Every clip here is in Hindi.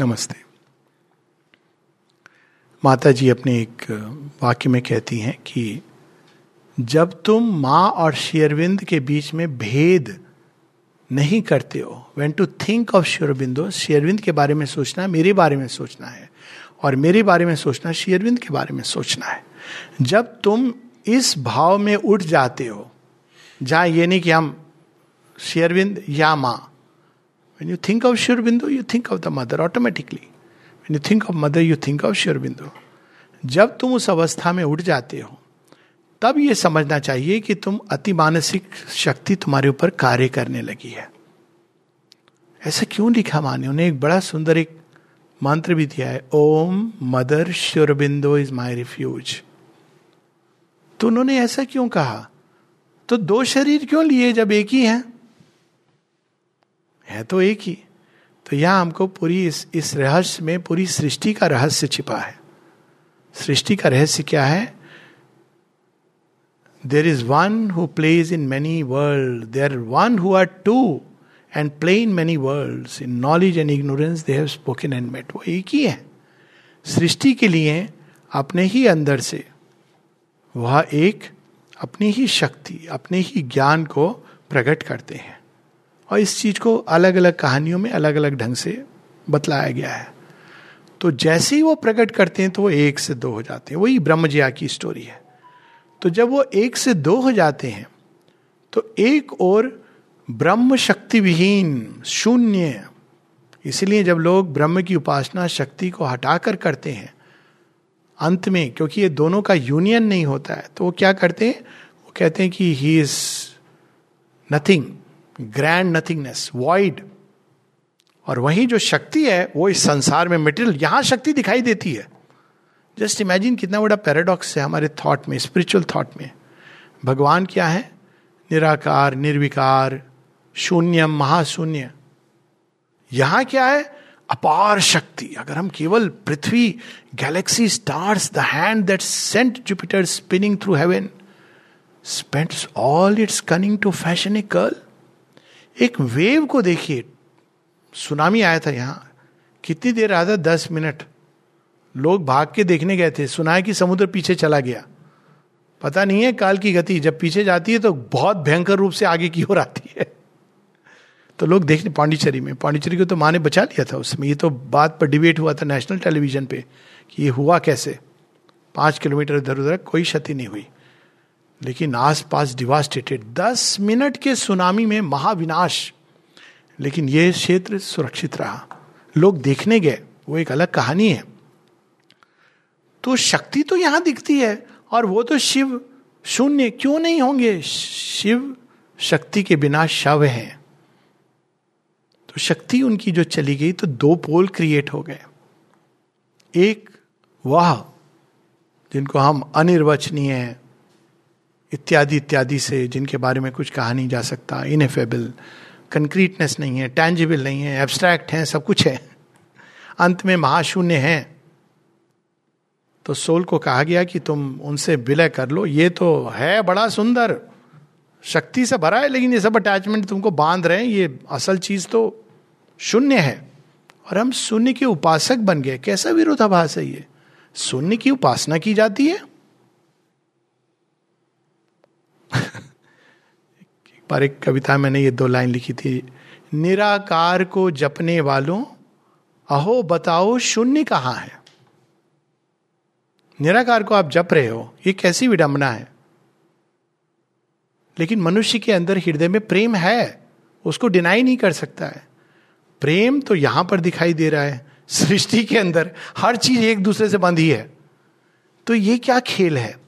नमस्ते। माता जी अपने एक वाक्य में कहती हैं कि जब तुम माँ और शेरविंद के बीच में भेद नहीं करते हो when to think of Aurobindo Aurobindo के बारे में सोचना, मेरे बारे में सोचना है। और मेरे बारे में सोचना, शेरविंद के बारे में सोचना है। जब तुम इस भाव में उठ जाते हो, जहाँ ये नहीं कि हम शेरविंद या माँ when you think of Aurobindo you think of the mother automatically when you think of mother you think of Aurobindo जब तुम उस अवस्था में उठ जाते हो, तब ये समझना चाहिए कि तुम अति मानसिक शक्ति तुम्हारे ऊपर कार्य करने लगी है। ऐसा क्यों लिखा माने? उन्हें एक बड़ा सुंदर एक मंत्र भी दिया है, Om mother Aurobindo is my refuge तो उन्होंने ऐसा क्यों कहा? तो दो शरीर क्यों लिए जब एक ही है? है तो एक ही। तो यहाँ हमको पूरी इस इस रहस्य में पूरी सृष्टि का रहस्य छिपा है। सृष्टि का रहस्य क्या है? There is one who plays in many world there one who are two and play in many world in knowledge and ignorance they have spoken and met वो एक ही है। सृष्टि के लिए अपने ही अंदर से वह एक अपनी ही शक्ति, अपने ही ज्ञान को प्रकट करते हैं। और इस चीज़ को अलग अलग कहानियों में अलग अलग ढंग से बतलाया गया है। तो जैसे ही वो प्रकट करते हैं तो वो एक से दो हो जाते हैं। वही ब्रह्मजिया की स्टोरी है। तो जब वो एक से दो हो जाते हैं तो एक और ब्रह्म शक्ति विहीन शून्य इसलिए जब लोग ब्रह्म की उपासना शक्ति को हटाकर करते हैं, अंत में, क्योंकि ये दोनों का यूनियन नहीं होता है तो वो क्या करते हैं? वो कहते हैं कि he is nothing grand nothingness void और वही जो शक्ति है, वो इस संसार में मेटेरियल यहाँ शक्ति दिखाई देती है। जस्ट इमेजिन कितना बड़ा पैराडॉक्स है हमारे थॉट में स्पिरिचुअल थॉट में। भगवान क्या है? निराकार, निर्विकार शून्य महाशून्य। यहाँ क्या है? अपार शक्ति। अगर हम केवल पृथ्वी galaxy stars the hand that sent Jupiter spinning through heaven spends all its cunning to fashion a curl एक वेव को देखिए। सुनामी आया था यहाँ। कितनी देर रहा था दस मिनट। लोग भाग के देखने गए थे। सुना है कि समुद्र पीछे चला गया। पता नहीं है काल की गति। जब पीछे जाती है तो बहुत भयंकर रूप से आगे की ओर आती है। तो लोग देखने पांडिचेरी में। पांडिचेरी को तो माँ ने बचा लिया था उसमें। ये तो बात पर डिबेट हुआ था नेशनल टेलीविज़न पे कि ये हुआ कैसे। पाँच किलोमीटर इधर उधर कोई क्षति नहीं हुई। लेकिन आसपास डिवास्टेटेड दस मिनट के सुनामी में महाविनाश। लेकिन ये क्षेत्र सुरक्षित रहा। लोग देखने गए। वो एक अलग कहानी है। तो शक्ति तो यहाँ दिखती है। और वो तो शिव शून्य। क्यों नहीं होंगे? शिव शक्ति के बिना शव है। तो शक्ति उनकी जो चली गई तो दो पोल क्रिएट हो गए। एक वह जिनको हम अनिर्वचनीय इत्यादि इत्यादि से जिनके बारे में कुछ कहा नहीं जा सकता। इनएफेबल कंक्रीटनेस नहीं है टैंजिबल नहीं है एब्स्ट्रैक्ट है, सब कुछ है। अंत में महाशून्य है। तो सोल को कहा गया कि तुम उनसे विलय कर लो। ये तो है बड़ा सुंदर। शक्ति से भरा है, लेकिन ये सब अटैचमेंट तुमको बाँध रहे हैं। ये असल चीज़ तो शून्य है। और हम शून्य के उपासक बन गए। कैसा विरोधाभास है ये? शून्य की उपासना की जाती है। बार एक कविता मैंने ये दो लाइन लिखी थी, निराकार को जपने वालों, अहो बताओ शून्य कहाँ है? निराकार को आप जप रहे हो, ये कैसी विडंबना है? लेकिन मनुष्य के अंदर हृदय में प्रेम है, उसको डिनाई नहीं कर सकता है। प्रेम तो यहाँ पर दिखाई दे रहा है, सृष्टि के अंदर हर चीज़ एक दूसरे से बंधी है। तो ये क्या खेल है?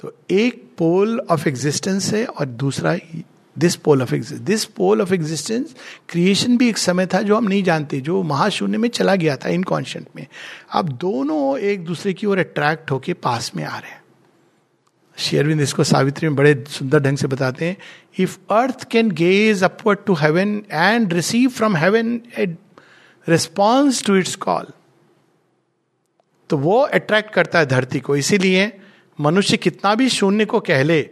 तो एक पोल ऑफ़ एग्जिस्टेंस है और दूसरा this pole of this pole of existence creation भी एक समय था जो हम नहीं जानते, जो महाशून्य में चला गया था इनकॉन्शियंट में। अब दोनों एक दूसरे की ओर अट्रैक्ट होके पास में आ रहे हैं। शेयरविंद इसको सावित्री में बड़े सुंदर ढंग से बताते हैं। If earth can gaze upward to heaven and receive from heaven a response to its call तो वो अट्रैक्ट करता है धरती को। इसीलिए मनुष्य कितना भी शून्य को कह ले,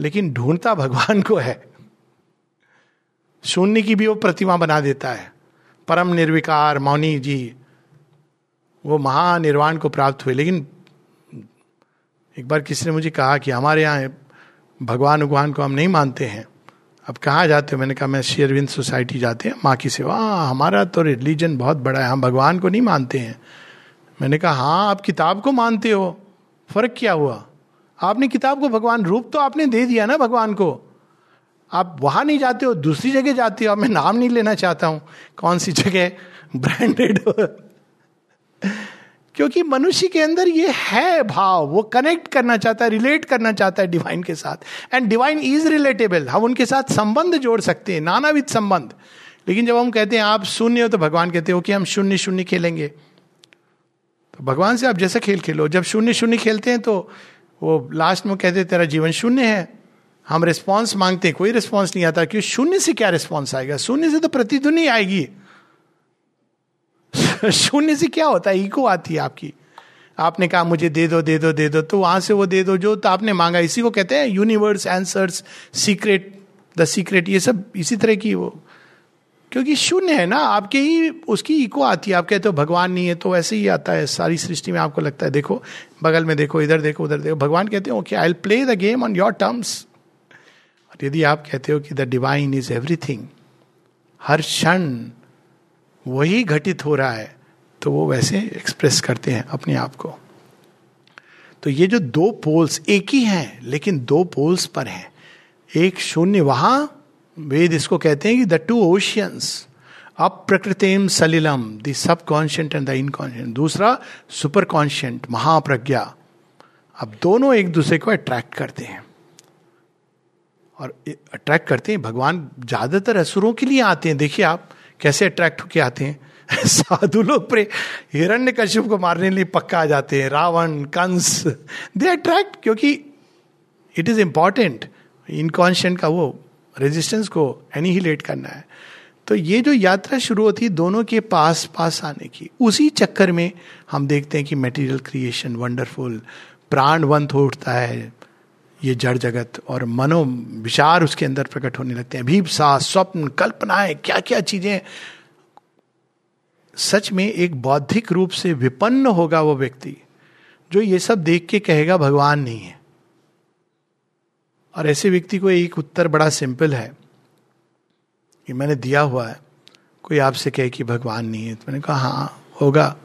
लेकिन ढूंढता भगवान को है। शून्य की भी वो प्रतिमा बना देता है। परम निर्विकार मौनी जी, वो महानिर्वाण को प्राप्त हुए। लेकिन एक बार किसी ने मुझे कहा कि हमारे यहाँ भगवान भगवान को हम नहीं मानते हैं। अब कहाँ जाते हो? मैंने कहा, मैं शेयरविंद सोसाइटी जाते हैं, माँ की सेवा। हाँ हमारा तो रिलीजन बहुत बड़ा है, हम भगवान को नहीं मानते हैं। मैंने कहा हाँ आप किताब को मानते हो। फ़र्क क्या हुआ? आपने किताब को भगवान रूप तो आपने दे दिया ना भगवान को। आप वहाँ नहीं जाते हो, दूसरी जगह जाते हो। मैं नाम नहीं लेना चाहता हूँ। कौन सी जगह? ब्रांडेड क्योंकि मनुष्य के अंदर ये है भाव। वो कनेक्ट करना चाहता है रिलेट करना चाहता है डिवाइन के साथ। एंड डिवाइन इज़ रिलेटेबल हम उनके साथ संबंध जोड़ सकते हैं, नानाविध संबंध। लेकिन जब हम कहते हैं, आप शून्य हो तो भगवान कहते हो कि हम शून्य शून्य खेलेंगे। तो भगवान से आप जैसा खेल खेलो, जब शून्य शून्य खेलते हैं तो वो लास्ट में कहते तेरा जीवन शून्य है। हम रिस्पॉन्स मांगते कोई रिस्पॉन्स नहीं आता क्योंकि शून्य से क्या रिस्पॉन्स आएगा? शून्य से तो प्रतिध्वनि आएगी। शून्य से क्या होता है? ईको आती है आपकी। आपने कहा, मुझे दे दो दे दो दे दो। तो वहाँ से वो दे दो, जो तो आपने मांगा। इसी को कहते हैं universe answers secret the secret ये सब इसी तरह की वो क्योंकि शून्य है ना, आपके ही, उसकी इको आती है, आप कहते हो भगवान नहीं है तो वैसे ही आता है, सारी सृष्टि में आपको लगता है, देखो, बगल में देखो, इधर देखो, उधर देखो, भगवान कहते हो okay I play the game on your terms और यदि आप कहते हो कि द डिवाइन इज़ एवरीथिंग हर क्षण वही घटित हो रहा है तो वो वैसे एक्सप्रेस करते हैं अपने आप को। तो ये जो दो पोल्स एक ही हैं, लेकिन दो पोल्स पर हैं, एक शून्य वहाँ वेद इसको कहते हैं कि द टू ओशियंस अप्रकृतिम सलिलम the subconscient and the inconscient दूसरा सुपर कॉन्शियंट महाप्रज्ञा। अब दोनों एक दूसरे को अट्रैक्ट करते हैं। और अट्रैक्ट करते हैं। भगवान ज़्यादातर असुरों के लिए आते हैं। देखिए आप कैसे अट्रैक्ट होके आते हैं। साधु लोग प्रे, हिरण्य कश्यप को मारने लिए पक्का आ जाते हैं। रावण, कंस दे अट्रैक्ट क्योंकि इट इज़ इंपॉर्टेंट इनकॉन्शियंट का वो रेजिस्टेंस को एनिहिलेट करना है। तो ये जो यात्रा शुरू होती है दोनों के पास पास आने की, उसी चक्कर में हम देखते हैं कि मेटीरियल क्रिएशन वंडरफुल प्राणवंत हो उठता है। ये जड़ जगत और मनो विचार उसके अंदर प्रकट होने लगते हैं। भीपसा स्वप्न, कल्पनाएँ क्या क्या चीज़ें। सच में एक बौद्धिक रूप से विपन्न होगा वो व्यक्ति, जो ये सब देख के कहेगा, भगवान नहीं है। और ऐसे व्यक्ति को एक उत्तर बड़ा सिंपल है कि मैंने दिया हुआ है। कोई आपसे कहे कि भगवान नहीं है तो मैंने कहा हाँ होगा।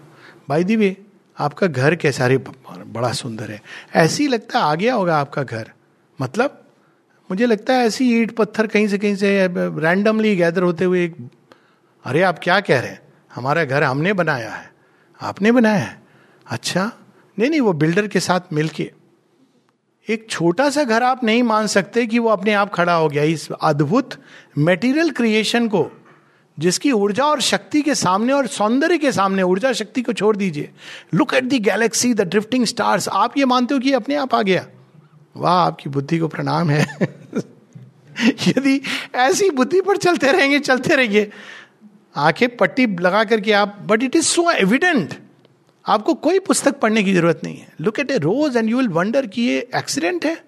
भाई दी वे आपका घर कैसा रे बड़ा सुंदर है। ऐसे ही लगता आ गया होगा आपका घर। मतलब मुझे लगता है ऐसी ईट पत्थर कहीं से कहीं से रैंडमली गैदर होते हुए एक, अरे, आप क्या कह रहे हैं? हमारा घर हमने बनाया है। आपने बनाया है? अच्छा। नहीं नहीं, वो बिल्डर के साथ मिलके एक छोटा सा घर आप नहीं मान सकते कि वो अपने आप खड़ा हो गया। इस अद्भुत मेटीरियल क्रिएशन को, जिसकी ऊर्जा और शक्ति के सामने और सौंदर्य के सामने, ऊर्जा शक्ति को छोड़ दीजिए। Look at the galaxy the drifting stars आप ये मानते हो कि अपने आप आ गया? वाह, आपकी बुद्धि को प्रणाम है। यदि ऐसी बुद्धि पर चलते रहेंगे, चलते रहिए। आँखें पट्टी लगा करके आप but it is so evident आपको कोई पुस्तक पढ़ने की ज़रूरत नहीं है। Look at a rose and you will wonder कि ये एक्सीडेंट है।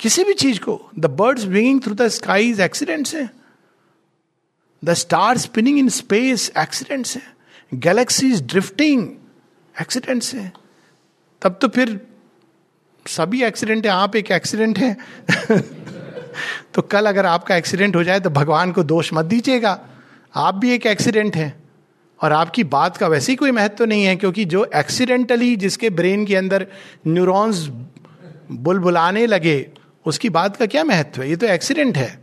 किसी भी चीज़ को। The birds winging through the skies accidents है। The star spinning in space accidents है। गैलेक्सीज ड्रिफ्टिंग एक्सीडेंट्स है। तब तो फिर सभी एक्सीडेंट है, आप एक एक्सीडेंट है। तो कल अगर आपका एक्सीडेंट हो जाए तो भगवान को दोष मत दीजिएगा। आप भी एक एक्सीडेंट हैं। और आपकी बात का वैसे ही कोई महत्व तो नहीं है, क्योंकि जो एक्सीडेंटली जिसके ब्रेन के अंदर न्यूरॉन्स बुलबुलाने लगे, उसकी बात का क्या महत्व है? ये तो एक्सीडेंट है।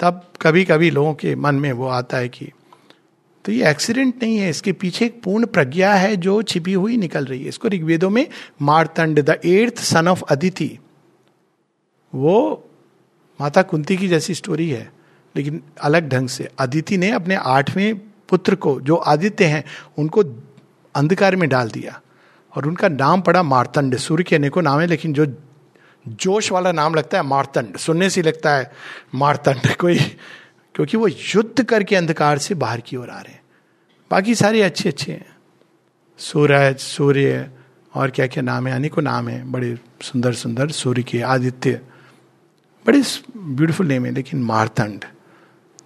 तब कभी कभी लोगों के मन में वो आता है कि तो ये एक्सीडेंट नहीं है, इसके पीछे एक पूर्ण प्रज्ञा है जो छिपी हुई निकल रही है। इसको ऋग्वेदों में Martand, the earth son of Aditi. वो माता कुंती की जैसी स्टोरी है, लेकिन अलग ढंग से, अदिति ने अपने आठवें पुत्र को, जो आदित्य हैं, उनको अंधकार में डाल दिया। और उनका नाम पड़ा मारतंड। सूर्य के अनेकों नाम है, लेकिन जो जोश वाला नाम लगता है मारतंड। सुनने से लगता है मारतंड कोई, क्योंकि वो युद्ध करके अंधकार से बाहर की ओर आ रहे हैं। बाकी सारे अच्छे अच्छे हैं। सूरज, सूर्य, और क्या क्या नाम है? अनेकों नाम है, बड़े सुंदर सुंदर सूर्य के आदित्य, बड़े ब्यूटीफुल नेम है, लेकिन मारतंड।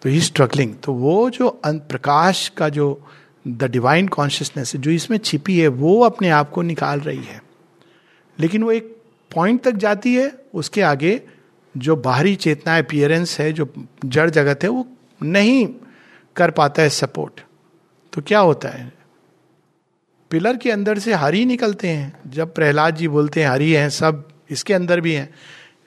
तो ही स्ट्रगलिंग तो वो जो प्रकाश का जो द डिवाइन कॉन्शियसनेस जो इसमें छिपी है, वो अपने आप को निकाल रही है। लेकिन वो एक पॉइंट तक जाती है, उसके आगे जो बाहरी चेतना अपियरेंस है, जो जड़ जगत है, वो नहीं कर पाता है सपोर्ट तो क्या होता है? पिलर के अंदर से हरी निकलते हैं। जब प्रहलाद जी बोलते हैं, हरी हैं, सब इसके अंदर भी हैं।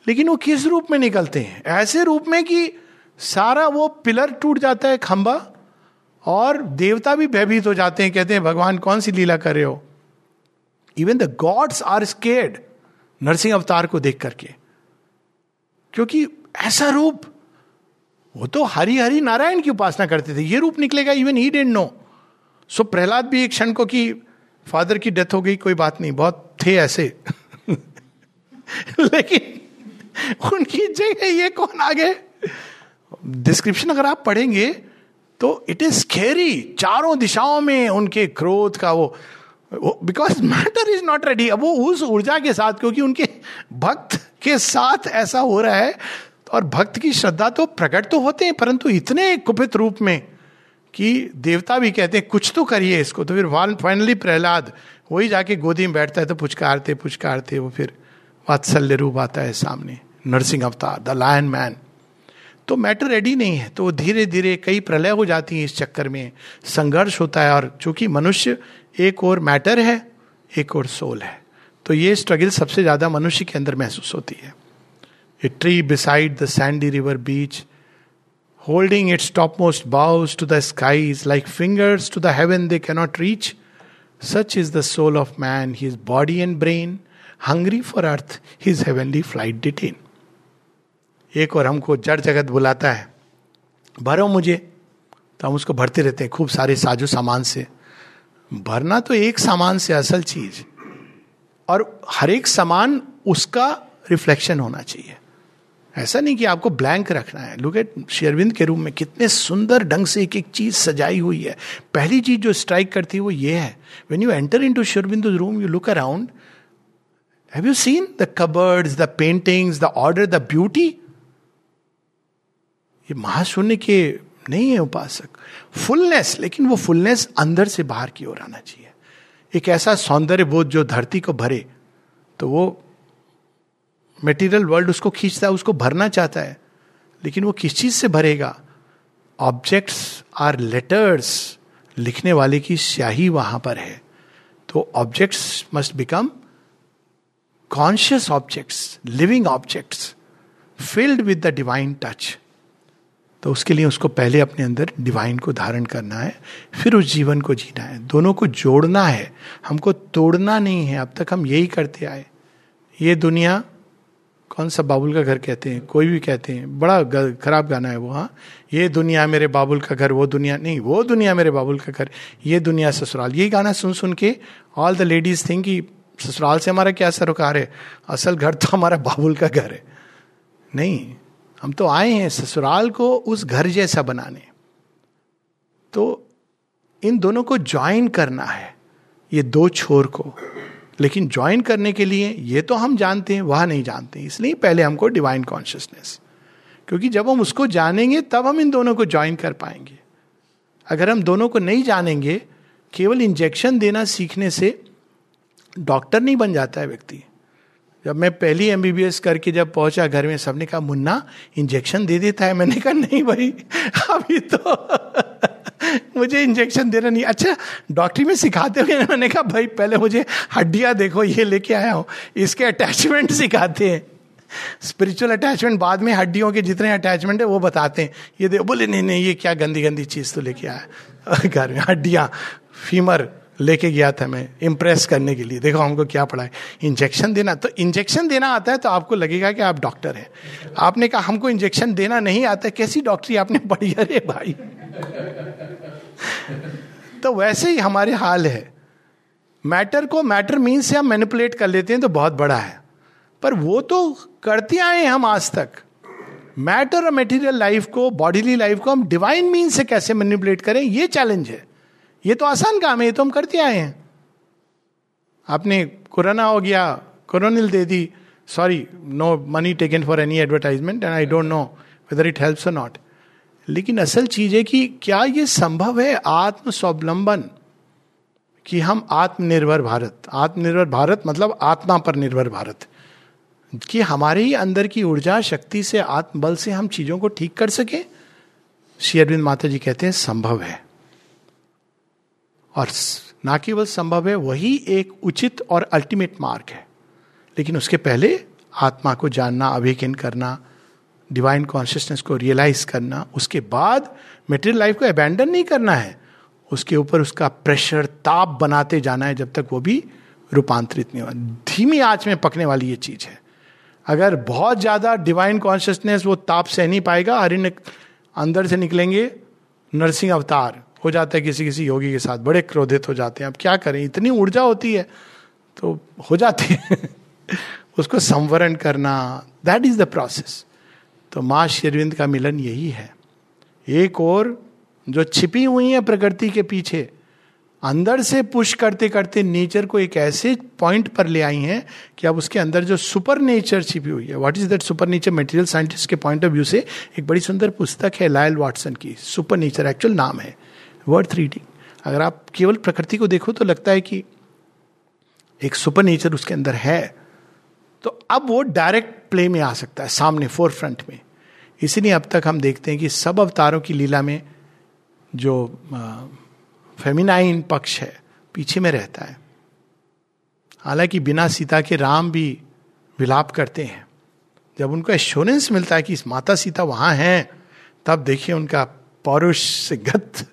लेकिन वो किस रूप में निकलते हैं? ऐसे रूप में कि सारा वो पिलर टूट जाता है खंबा, और देवता भी भयभीत हो जाते हैं, कहते हैं, भगवान, कौन सी लीला कर रहे हो? Even the gods are scared Narasimha avatar को देख करके। क्योंकि ऐसा रूप, वो तो हरि हरि नारायण की उपासना करते थे, ये रूप निकलेगा even he didn't know so Prahlad भी एक क्षण को कि फादर की डेथ हो गई, कोई बात नहीं, बहुत थे ऐसे। लेकिन उनकी जगह ये कौन आ गए डिस्क्रिप्शन अगर आप पढ़ेंगे तो इट इज़ खेरी चारों दिशाओं में उनके क्रोध का वो because matter is not ready अब वो उस ऊर्जा के साथ, क्योंकि उनके भक्त के साथ ऐसा हो रहा है, और भक्त की श्रद्धा तो प्रकट तो होते हैं, परंतु इतने कुपित रूप में कि देवता भी कहते हैं, कुछ तो करिए इसको। तो फिर फाइनली प्रहलाद, वही जाके गोदी में बैठता है तो पुचकारते पुचकारते वो फिर वात्सल्य रूप आता है सामने। Narasimha avatar the lion man तो मैटर रेडी नहीं है तो धीरे धीरे कई प्रलय हो जाती हैं इस चक्कर में। संघर्ष होता है और चूँकि मनुष्य एक और मैटर है, एक और सोल है तो ये स्ट्रगल सबसे ज़्यादा मनुष्य के अंदर महसूस होती है। A tree beside the sandy river beach holding its topmost boughs to the skies like fingers to the heaven they cannot reach such is the soul of man his body and brain hungry for earth his heavenly flight detain एक और हमको जड़ जगत बुलाता है। भरो मुझे। तो हम उसको भरते रहते हैं खूब सारे साजो सामान से। भरना तो एक सामान से असल चीज़। और हर एक सामान उसका रिफ्लेक्शन होना चाहिए। ऐसा नहीं कि आपको ब्लैंक रखना है। लुक एट शेरविंद के रूम में कितने सुंदर ढंग से एक एक चीज़ सजाई हुई है। पहली चीज़ जो स्ट्राइक करती है वो ये है। When you enter into Aurobindo room you look around have you seen the cupboards the paintings the order the beauty ये महाशून्य के नहीं है उपासक। फुलनेस लेकिन वो फुलनेस अंदर से बाहर की ओर आना चाहिए। एक ऐसा सौंदर्य बोध जो धरती को भरे तो वो मेटीरियल वर्ल्ड उसको खींचता है, उसको भरना चाहता है। लेकिन वो किस चीज़ से भरेगा? ऑब्जेक्ट्स आर लेटर्स लिखने वाले की स्याही वहाँ पर है। तो objects must become conscious objects living objects filled with the divine touch तो उसके लिए उसको पहले अपने अंदर डिवाइन को धारण करना है, फिर उस जीवन को जीना है। दोनों को जोड़ना है। हमको तोड़ना नहीं है। अब तक हम यही करते आए। ये दुनिया कौन सा बाबुल का घर कहते हैं? कोई भी कहते हैं। बड़ा खराब गाना है वो हाँ। ये दुनिया मेरे बाबुल का घर, वो दुनिया, नहीं, वो दुनिया मेरे बाबुल का घर, ये दुनिया ससुराल। यही गाना सुन सुन के ऑल द लेडीज़ थिंक कि ससुराल से हमारा क्या सरोकार है? असल घर तो हमारा बाबुल का घर है। नहीं। हम तो आए हैं ससुराल को उस घर जैसा बनाने। तो इन दोनों को ज्वाइन करना है, ये दो छोर को। लेकिन ज्वाइन करने के लिए ये तो हम जानते हैं, वह नहीं जानते इसलिए पहले हमको डिवाइन कॉन्शियसनेस क्योंकि जब हम उसको जानेंगे, तब हम इन दोनों को ज्वाइन कर पाएँगे। अगर हम दोनों को नहीं जानेंगे, केवल इंजेक्शन देना सीखने से डॉक्टर नहीं बन जाता है व्यक्ति। जब मैं पहली एमबीबीएस करके जब पहुँचा घर में, सबने कहा, मुन्ना इंजेक्शन दे देता है। मैंने कहा, नहीं भाई, अभी तो मुझे इंजेक्शन देना नहीं। अच्छा डॉक्टरी में सिखाते हुए मैंने कहा, भाई, पहले मुझे हड्डियाँ देखो, ये लेके आया हूँ। इसके अटैचमेंट सिखाते हैं। स्पिरिचुअल अटैचमेंट बाद में हड्डियों के जितने अटैचमेंट है, वो बताते हैं। ये देखो बोले, नहीं नहीं, ये क्या गंदी गंदी चीज़ तो लेके आया घर में, हड्डियाँ फीमर लेके गया था मैं इम्प्रेस करने के लिए। देखो हमको क्या पढ़ा है। इंजेक्शन देना तो इंजेक्शन देना आता है तो आपको लगेगा कि आप डॉक्टर हैं। आपने कहा, हमको इंजेक्शन देना नहीं आता, कैसी डॉक्टरी आपने? पढ़ी, अरे भाई। तो वैसे ही हमारे हाल है। मैटर को मैटर मीन से हम मैनिपुलेट कर लेते हैं तो बहुत बड़ा है। पर वो तो करते आए हम आज तक। मैटर और मेटीरियल लाइफ को बॉडीली लाइफ को हम डिवाइन मीन से कैसे मैनिपुलेट करें, ये चैलेंज है। ये तो आसान काम है ये तो हम करते आए हैं। आपने कोरोना हो गया कोरोनिल दे दी sorry no money taken for any advertisement and I don't know whether it helps or not लेकिन असल चीज़ है कि क्या ये संभव है आत्म स्वावलंबन कि हम आत्मनिर्भर भारत आत्मनिर्भर भारत मतलब आत्मा पर निर्भर भारत। कि हमारे ही अंदर की ऊर्जा शक्ति से आत्मबल से हम चीज़ों को ठीक कर सके? श्री अरविंद माता जी कहते हैं संभव है। और ना केवल संभव है, वही एक उचित और अल्टीमेट मार्ग है। लेकिन उसके पहले आत्मा को जानना अवेकन करना डिवाइन कॉन्शियसनेस को रियलाइज़ करना, उसके बाद मेटेरियल लाइफ को अबैंडन नहीं करना है। उसके ऊपर उसका प्रेशर ताप बनाते जाना है, जब तक वो भी रूपांतरित नहीं हुआ धीमी आँच में पकने वाली ये चीज़ है। अगर बहुत ज़्यादा डिवाइन कॉन्शियसनेस वो ताप सह नहीं पाएगा हरिण अंदर से निकलेंगे, नरसिंह अवतार। हो जाता है, किसी किसी योगी के साथ बड़े क्रोधित हो जाते हैं। अब क्या करें? इतनी ऊर्जा होती है तो हो जाती है। उसको संवरण करना दैट इज़ द प्रोसेस तो माँ शेरविंद का मिलन यही है। एक और जो छिपी हुई है प्रकृति के पीछे, अंदर से पुश करते करते नेचर को एक ऐसे पॉइंट पर ले आई हैं कि अब उसके अंदर जो सुपर नेचर छिपी हुई है what is that supernature material scientist के पॉइंट ऑफ़ व्यू से एक बड़ी सुंदर पुस्तक है लायल वाटसन की सुपर नेचर एक्चुअल नाम है। वर्थ रीडिंग अगर आप केवल प्रकृति को देखो तो लगता है कि एक सुपर नेचर उसके अंदर है। तो अब वो डायरेक्ट प्ले में आ सकता है, सामने फोर फ्रंट में। इसीलिए अब तक हम देखते हैं कि सब अवतारों की लीला में जो फेमिनाइन पक्ष है, पीछे में रहता है। हालाँकि बिना सीता के राम भी विलाप करते हैं। जब उनको एश्योरेंस मिलता है कि इस माता सीता वहाँ हैं, तब देखिए उनका पौरुष से गत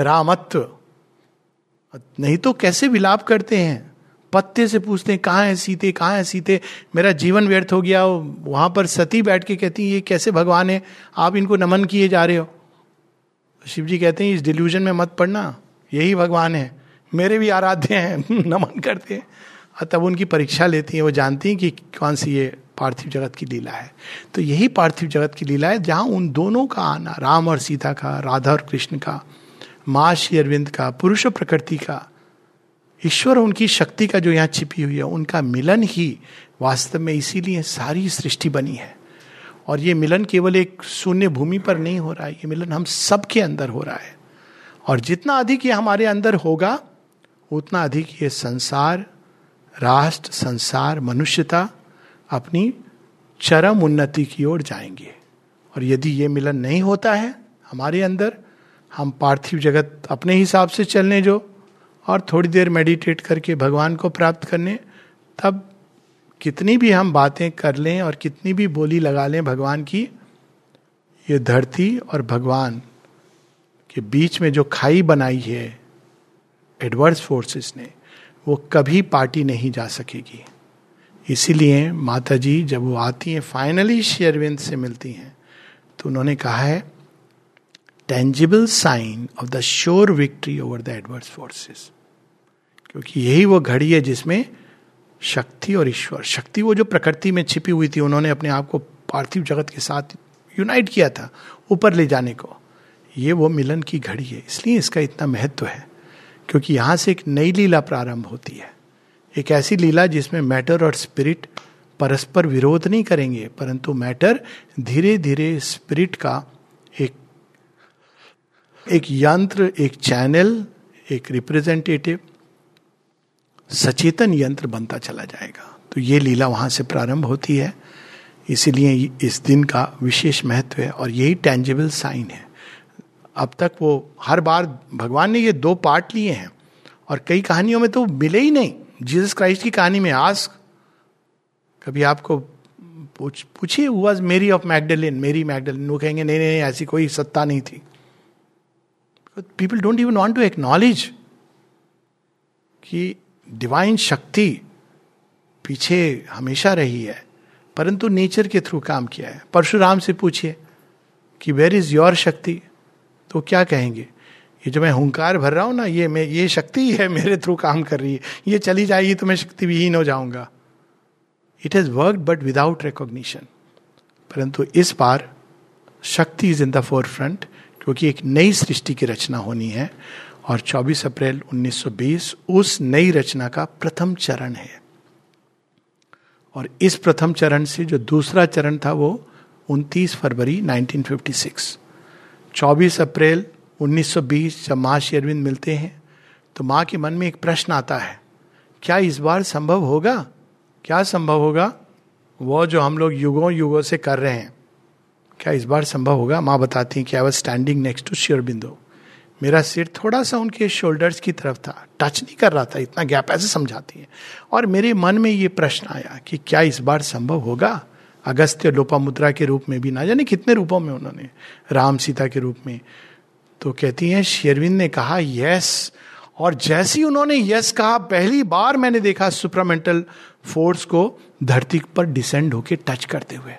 रामत्व। नहीं तो कैसे विलाप करते हैं? पत्ते से पूछते हैं, कहाँ है सीते? कहाँ है सीते? मेरा जीवन व्यर्थ हो गया, वहाँ पर सती बैठ के कहती है, ये कैसे भगवान है? आप इनको नमन किए जा रहे हो। शिव जी कहते हैं, इस डिल्यूजन में मत पड़ना, यही भगवान है। मेरे भी आराध्य हैं, नमन करते हैं। तब उनकी परीक्षा लेती हैं, वो जानती हैं कि कौन सी ये पार्थिव जगत की लीला है। तो यही पार्थिव जगत की लीला है, जहाँ उन दोनों का आना, राम और सीता का, राधा और कृष्ण का माँ श्री अरविंद का, पुरुष प्रकृति का, ईश्वर उनकी शक्ति का जो यहाँ छिपी हुई है, उनका मिलन ही वास्तव में इसीलिए सारी सृष्टि बनी है। और ये मिलन केवल एक शून्य भूमि पर नहीं हो रहा है, ये मिलन हम सबके अंदर हो रहा है। और जितना अधिक ये हमारे अंदर होगा, उतना अधिक ये संसार, राष्ट्र, संसार, मनुष्यता अपनी चरम उन्नति की ओर जाएँगे। और यदि ये मिलन नहीं होता है हमारे अंदर हम पार्थिव जगत अपने हिसाब से चलने जो और थोड़ी देर मेडिटेट करके भगवान को प्राप्त करने, तब कितनी भी हम बातें कर लें और कितनी भी बोली लगा लें भगवान की, ये धरती और भगवान के बीच में जो खाई बनाई है एडवर्स फोर्सेस ने, वो कभी पार्टी नहीं जा सकेगी। इसीलिए माता जी जब वो आती हैं फाइनली शेयरविंद से मिलती हैं तो उन्होंने कहा है tangible sign of the sure victory over the adverse forces क्योंकि यही वो घड़ी है जिसमें शक्ति और ईश्वर, शक्ति वो जो प्रकृति में छिपी हुई थी, उन्होंने अपने आप को पार्थिव जगत के साथ यूनाइट किया था, ऊपर ले जाने को। ये वो मिलन की घड़ी है, इसलिए इसका इतना महत्व है। क्योंकि यहाँ से एक नई लीला प्रारंभ होती है। एक ऐसी लीला जिसमें मैटर और स्पिरिट परस्पर विरोध नहीं करेंगे, परंतु मैटर धीरे धीरे स्पिरिट का एक यंत्र, एक चैनल, एक रिप्रेजेंटेटिव, सचेतन यंत्र बनता चला जाएगा। तो ये लीला वहाँ से प्रारंभ होती है। इसीलिए इस दिन का विशेष महत्व है और यही टेंजिबल साइन है। अब तक वो हर बार भगवान ने ये दो पार्ट लिए हैं और कई कहानियों में तो मिले ही नहीं। जीसस क्राइस्ट की कहानी में आज कभी आपको पूछ पूछिए वॉज़ मेरी ऑफ़ मैगडलिन मेरी मैगडलिन वो कहेंगे नहीं नहीं, ऐसी कोई सत्ता नहीं थी। People don't even want to acknowledge कि डिवाइन शक्ति पीछे हमेशा रही है, परंतु नेचर के थ्रू काम किया है। परशुराम से पूछिए कि वेर इज़ योर शक्ति? तो क्या कहेंगे? ये जो मैं हुंकार भर रहा हूँ ना, ये मैं, ये शक्ति है मेरे थ्रू काम कर रही है। ये चली जाएगी तो मैं शक्ति विहीन हो जाऊँगा। It has work but without recognition परंतु इस बार शक्ति is in the forefront क्योंकि एक नई सृष्टि की रचना होनी है और 24 अप्रैल 1920 उस नई रचना का प्रथम चरण है। और इस प्रथम चरण से जो दूसरा चरण था वो 29 फरवरी 1956 24 अप्रैल 1920 जब माँ शेरविंद मिलते हैं तो माँ के मन में एक प्रश्न आता है, क्या इस बार संभव होगा? क्या संभव होगा? वो जो हम लोग युगों युगों से कर रहे हैं क्या इस बार संभव होगा, माँ बताती हैं कि I was standing next to Sri Aurobindo मेरा सिर थोड़ा सा उनके शोल्डर्स की तरफ़ था। टच नहीं कर रहा था, इतना गैप ऐसे समझाती है। और मेरे मन में ये प्रश्न आया कि क्या इस बार संभव होगा? अगस्त्य लोपामुद्रा के रूप में भी ना जाने कितने रूपों में उन्होंने? राम सीता के रूप में। तो कहती हैं, शेरविंद ने कहा यस और जैसी उन्होंने यस कहा, पहली बार मैंने देखा सुपरामेंटल फोर्स को धरती पर डिसेंड होके टच करते हुए।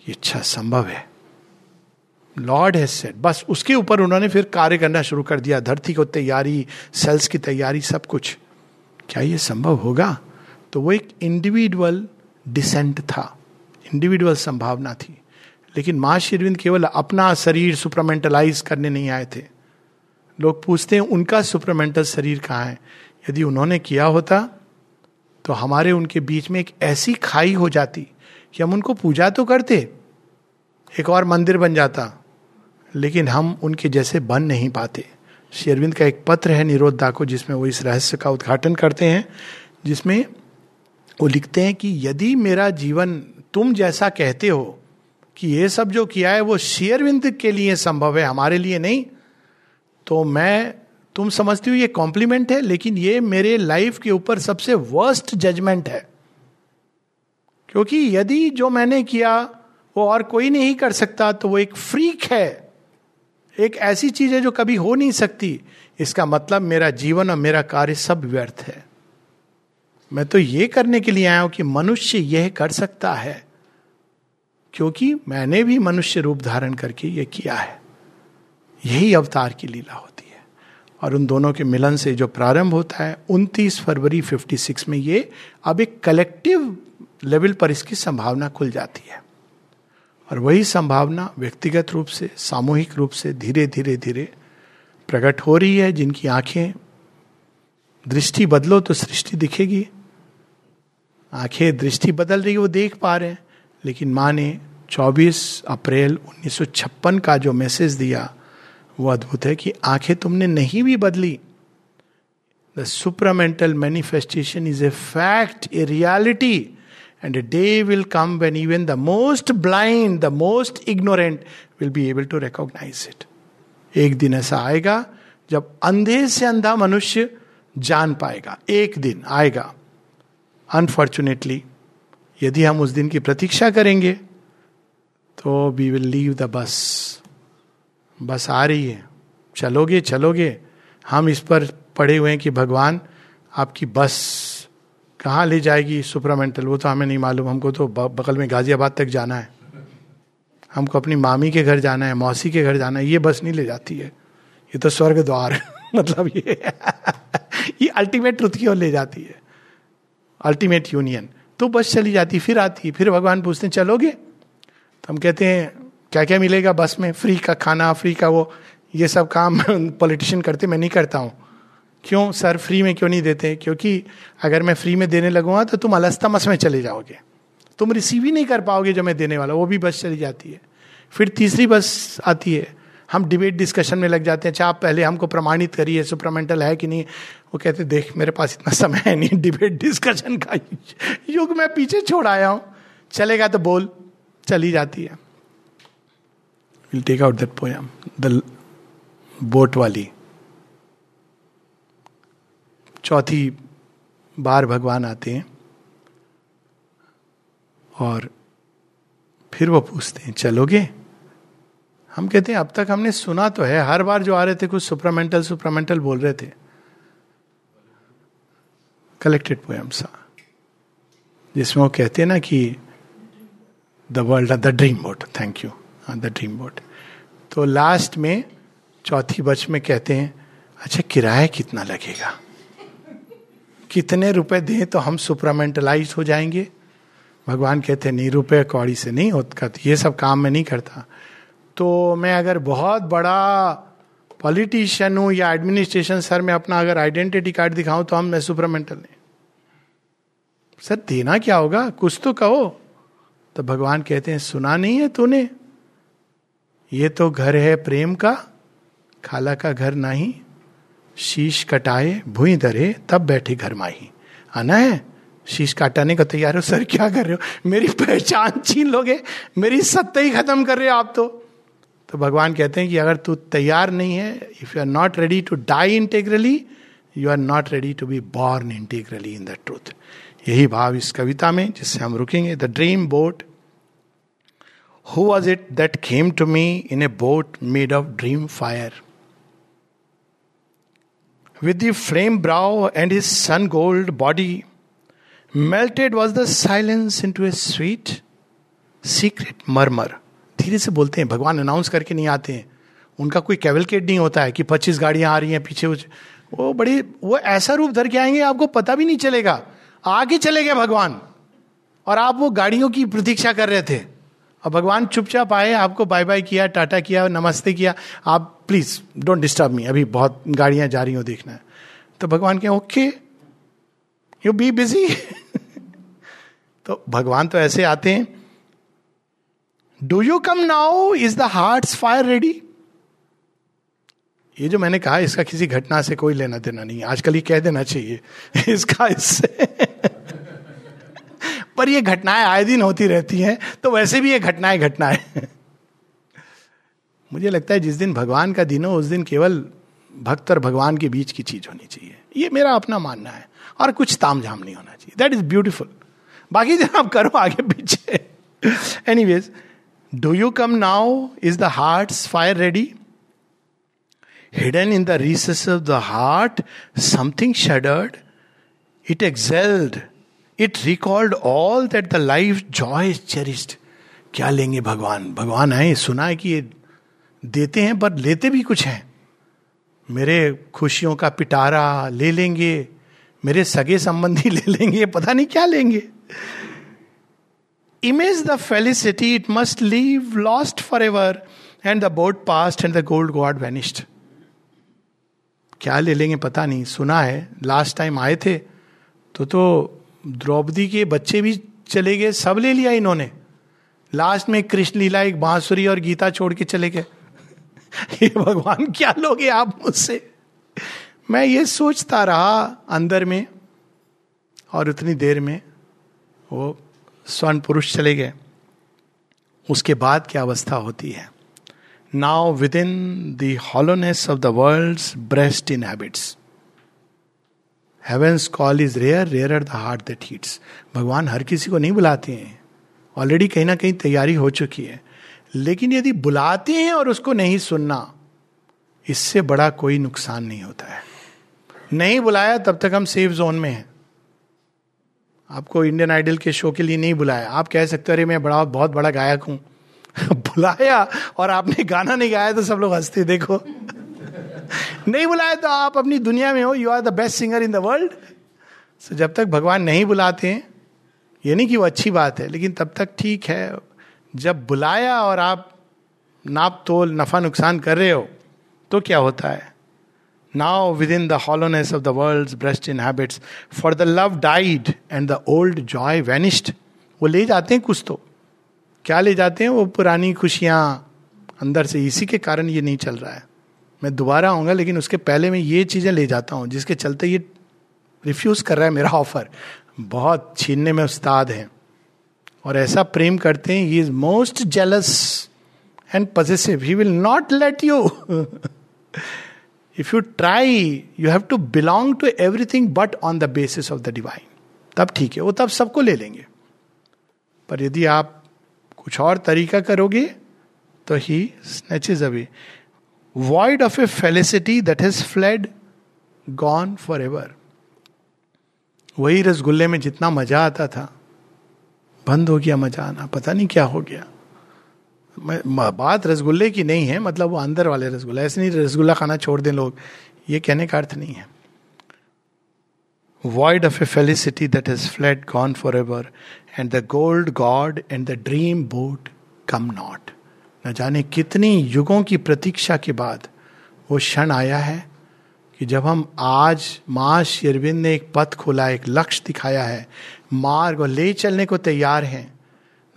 कि अच्छा संभव है। लॉर्ड हैज़ सेड बस उसके ऊपर उन्होंने फिर कार्य करना शुरू कर दिया, धरती को तैयारी सेल्स की तैयारी, सब कुछ। क्या ये संभव होगा? तो वो एक इंडिविजुअल डिसेंट था। इंडिविजुअल संभावना थी। लेकिन माँ शिरविंद केवल अपना शरीर सुपरमेंटलाइज करने नहीं आए थे। लोग पूछते हैं, उनका सुपरमेंटल शरीर कहाँ है? यदि उन्होंने किया होता तो हमारे उनके बीच में एक ऐसी खाई हो जाती कि हम उनको पूजा तो करते, एक और मंदिर बन जाता, लेकिन हम उनके जैसे बन नहीं पाते। शेरविंद का एक पत्र है निरोधा को जिसमें वो इस रहस्य का उद्घाटन करते हैं, जिसमें वो लिखते हैं कि यदि मेरा जीवन तुम जैसा कहते हो कि ये सब जो किया है, वो शेयरविंद के लिए संभव है, हमारे लिए नहीं तो मैं, तुम समझती हो ये कॉम्प्लीमेंट है, लेकिन ये मेरे लाइफ के ऊपर सबसे वर्स्ट जजमेंट है। क्योंकि यदि जो मैंने किया, वो और कोई नहीं कर सकता तो वो एक फ्रीक है। एक ऐसी चीज़ है जो कभी हो नहीं सकती। इसका मतलब मेरा जीवन और मेरा कार्य सब व्यर्थ है। मैं तो ये करने के लिए आया हूँ कि मनुष्य यह कर सकता है, क्योंकि मैंने भी मनुष्य रूप धारण करके ये किया है। यही अवतार की लीला होती है। और उन दोनों के मिलन से जो प्रारंभ होता है 29 फरवरी 56 में ये अब एक कलेक्टिव लेवल पर इसकी संभावना खुल जाती है। और वही संभावना व्यक्तिगत रूप से, सामूहिक रूप से धीरे धीरे धीरे प्रकट हो रही है, जिनकी आँखें, दृष्टि बदलो तो सृष्टि दिखेगी। आँखें दृष्टि बदल रही वो देख पा रहे हैं, लेकिन माँ ने 24 अप्रैल 1956 का जो मैसेज दिया, वो अद्भुत है कि आँखें तुमने नहीं भी बदली। The supramental manifestation is a fact a reality and a day will come when even the most blind the most ignorant will be able to recognise it एक दिन ऐसा आएगा जब अंधे से अंधा मनुष्य जान पाएगा। एक दिन आएगा। अनफॉर्चुनेटली यदि हम उस दिन की प्रतीक्षा करेंगे तो we will leave the bus बस आ रही है। चलोगे चलोगे। हम इस पर पड़े हुए हैं कि भगवान आपकी बस कहाँ ले जाएगी सुपरामेंटल? वो तो हमें नहीं मालूम। हमको तो बगल में गाजियाबाद तक जाना है। हमको अपनी मामी के घर जाना है, मौसी के घर जाना है। ये बस नहीं ले जाती है। ये तो स्वर्ग द्वार मतलब ये ये अल्टीमेट ट्रुथ की ओर ले जाती है। अल्टीमेट यूनियन तो बस चली जाती, फिर आती है फिर भगवान पूछते हैं, चलोगे? तो हम कहते हैं क्या क्या मिलेगा बस में? फ्री का खाना, फ्री का वो, ये सब काम पॉलिटिशियन करते, मैं नहीं करता हूँ। क्यों सर फ्री में क्यों नहीं देते? क्योंकि अगर मैं फ्री में देने लगूँगा तो तुम अलस्तमस में चले जाओगे। तुम रिसीव ही नहीं कर पाओगे जो मैं देने वाला वो भी बस चली जाती है। फिर तीसरी बस आती है। हम डिबेट डिस्कशन में लग जाते हैं अच्छा आप पहले हमको प्रमाणित करिए सुपरामेंटल है कि नहीं? वो कहते, देख, मेरे पास इतना समय है नहीं डिबेट डिस्कशन का युग मैं पीछे छोड़ आया हूँ। चलेगा तो बोल, चली जाती है। Will take out that poem the boat वाली। चौथी बार भगवान आते हैं और फिर वो पूछते हैं, चलोगे? हम कहते हैं, अब तक हमने सुना तो है, हर बार जो आ रहे थे कुछ सुपरामेंटल सुपरामेंटल बोल रहे थे। कलेक्टेड पोएम्स जिसमें वो कहते हैं ना कि the world the dream boat thank you the dream boat तो लास्ट में, चौथी बच में कहते हैं अच्छा किराया कितना लगेगा? कितने रुपए दें तो हम सुपरामेंटलाइज हो जाएँगे। भगवान कहते हैं, नहीं रुपए कौड़ी से नहीं होता ये सब काम में नहीं करता। तो मैं अगर बहुत बड़ा पॉलिटिशियन हूँ या एडमिनिस्ट्रेशन सर, मैं अपना अगर आइडेंटिटी कार्ड दिखाऊँ तो हम मैं सुपरामेंटल नहीं। सर, देना क्या होगा? कुछ तो कहो। तो भगवान कहते हैं, सुना नहीं है तूने? ये तो घर है प्रेम का, खाला का घर नहीं। शीश कटाए, भूई दरे तब बैठे घर माही। आना है? शीश काटाने को तैयार हो, सर, क्या कर रहे हो? मेरी पहचान छीन लोगे? मेरी सत्ता ही खत्म कर रहे हो आप तो। तो भगवान कहते हैं कि अगर तू तैयार नहीं है if you are not ready to die integrally you are not ready to be born integrally in the truth यही भाव इस कविता में, जिससे हम रुकेंगे। The dream boat who was it that came to me in a boat made of dream fire with the flame brow and his sun gold body, melted was the silence into a sweet secret murmur. धीरे से बोलते हैं भगवान अनाउंस करके नहीं आते हैं। उनका कोई कैवलकेट नहीं होता है कि पच्चीस गाड़ियाँ आ रही हैं पीछे वो बड़ी वो ऐसा रूप धर के आएँगे आपको पता भी नहीं चलेगा। आगे चले गए भगवान। और आप वो गाड़ियों की प्रतीक्षा कर रहे थे। और भगवान चुपचाप आए, आपको बाय बाय किया, टाटा किया, नमस्ते किया। आप प्लीज़ डोंट डिस्टर्ब मी अभी बहुत गाड़ियाँ जा रही हो देखना है। तो भगवान के ओके यू बी बिज़ी तो भगवान तो ऐसे आते हैं। Do you come now is the heart fire ready ये जो मैंने कहा, इसका किसी घटना से कोई लेना देना नहीं आजकल ये कह देना चाहिए। इसका इससे पर ये घटनाएँ आए दिन होती रहती हैं तो वैसे भी ये घटनाएँ घटनाएँ मुझे लगता है जिस दिन भगवान का दिन हो, उस दिन केवल भक्त और भगवान के बीच की चीज़ होनी चाहिए। ये मेरा अपना मानना है, और कुछ ताम झाम नहीं होना चाहिए। दैट इज़ ब्यूटिफुल बाकी जब आप करो, आगे पीछे। Anyways do you come now is the heart fire ready hidden in the recess of the heart something shuddered it excelled it recalled all that the life joy cherished क्या लेंगे भगवान? भगवान है, सुना है कि ये देते हैं, पर लेते भी कुछ हैं। मेरे खुशियों का पिटारा ले लेंगे, मेरे सगे संबंधी ले लेंगे, पता नहीं क्या लेंगे। Image the felicity it must leave lost for ever and the boat passed and the gold god vanished क्या ले लेंगे, पता नहीं, सुना है लास्ट टाइम आए थे तो तो द्रौपदी के बच्चे भी चले गए, सब ले लिया इन्होंने। लास्ट में कृष्ण लीला एक बांसुरी और गीता छोड़ के चले गए। ये भगवान क्या लोगे आप मुझसे? मैं ये सोचता रहा अंदर में और उतनी देर में वो स्वर्ण पुरुष चले गए। उसके बाद क्या अवस्था होती है? Now within the hollowness of the world breast inhabits heavens call is rare rare the heart that heeds भगवान हर किसी को नहीं बुलाते हैं। ऑलरेडी कहीं ना कहीं तैयारी हो चुकी है। लेकिन यदि बुलाते हैं और उसको नहीं सुनना, इससे बड़ा कोई नुकसान नहीं होता है। नहीं बुलाया, तब तक हम सेफ़ जोन में हैं। आपको इंडियन आइडल के शो के लिए नहीं बुलाया। आप कह सकते अरे, मैं बड़ा, बहुत बड़ा गायक हूँ। बुलाया और आपने गाना नहीं गाया तो सब लोग हँसते, देखो। नहीं बुलाया तो आप अपनी दुनिया में हो you are the best singer in the world so जब तक भगवान नहीं बुलाते हैं, ये नहीं कि वो अच्छी बात है, लेकिन तब तक ठीक है। जब बुलाया और आप नाप तोल, नफा नुकसान कर रहे हो तो क्या होता है? Now within the hollowness of the world breast inhabits for the love died and the old joy vanished वो ले जाते हैं कुछ तो। क्या ले जाते हैं? वो पुरानी खुशियाँ, अंदर से इसी के कारण ये नहीं चल रहा है। मैं दोबारा आऊँगा, लेकिन उसके पहले मैं ये चीज़ें ले जाता हूँ, जिसके चलते ये रिफ्यूज कर रहा है मेरा ऑफ़र बहुत छीनने में उस्ताद है। और ऐसा प्रेम करते हैं he is most jealous and positive he will not let you if you try you have to belong to everything but on the basis of the divine तब ठीक है, वो तब सबको ले लेंगे। पर यदि आप कुछ और तरीका करोगे तो he snatches away void of a felicity that has fled gone for ever वही रसगुल्ले में जितना मज़ा आता था, बंद हो गया मज़ा आना, पता नहीं क्या हो गया। बात रसगुल्ले की नहीं है मतलब वो अंदर वाले रसगुल्ला, ऐसे नहीं रसगुल्ला खाना छोड़ दें लोग, ये कहने का अर्थ नहीं है। Void of a felicity that is fled gone for ever and the gold god and the dream boat come not न जाने कितनी युगों की प्रतीक्षा के बाद वो क्षण आया है कि जब हम आज माँ शेरविंद ने एक पथ खोला, एक लक्ष्य दिखाया है, मार्ग और ले चलने को तैयार हैं।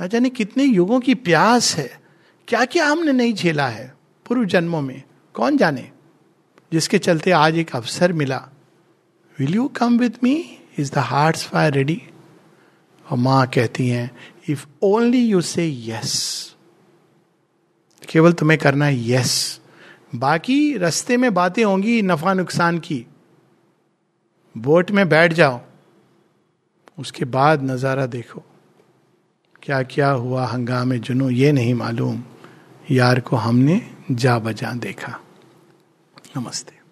न जाने कितने युगों की प्यास है। क्या क्या हमने नहीं झेला है पूर्व जन्मों में? कौन जाने? जिसके चलते आज एक अवसर मिला। Will you come with me is the heart fire ready और माँ कहती हैं if only you say yes केवल तुम्हें करना है यस बाकी रस्ते में बातें होंगी, नफा नुकसान की। बोट में बैठ जाओ, उसके बाद नज़ारा देखो। क्या क्या हुआ हंगामे जुनू, ये नहीं मालूम। यार को हमने जा बजा देखा। नमस्ते।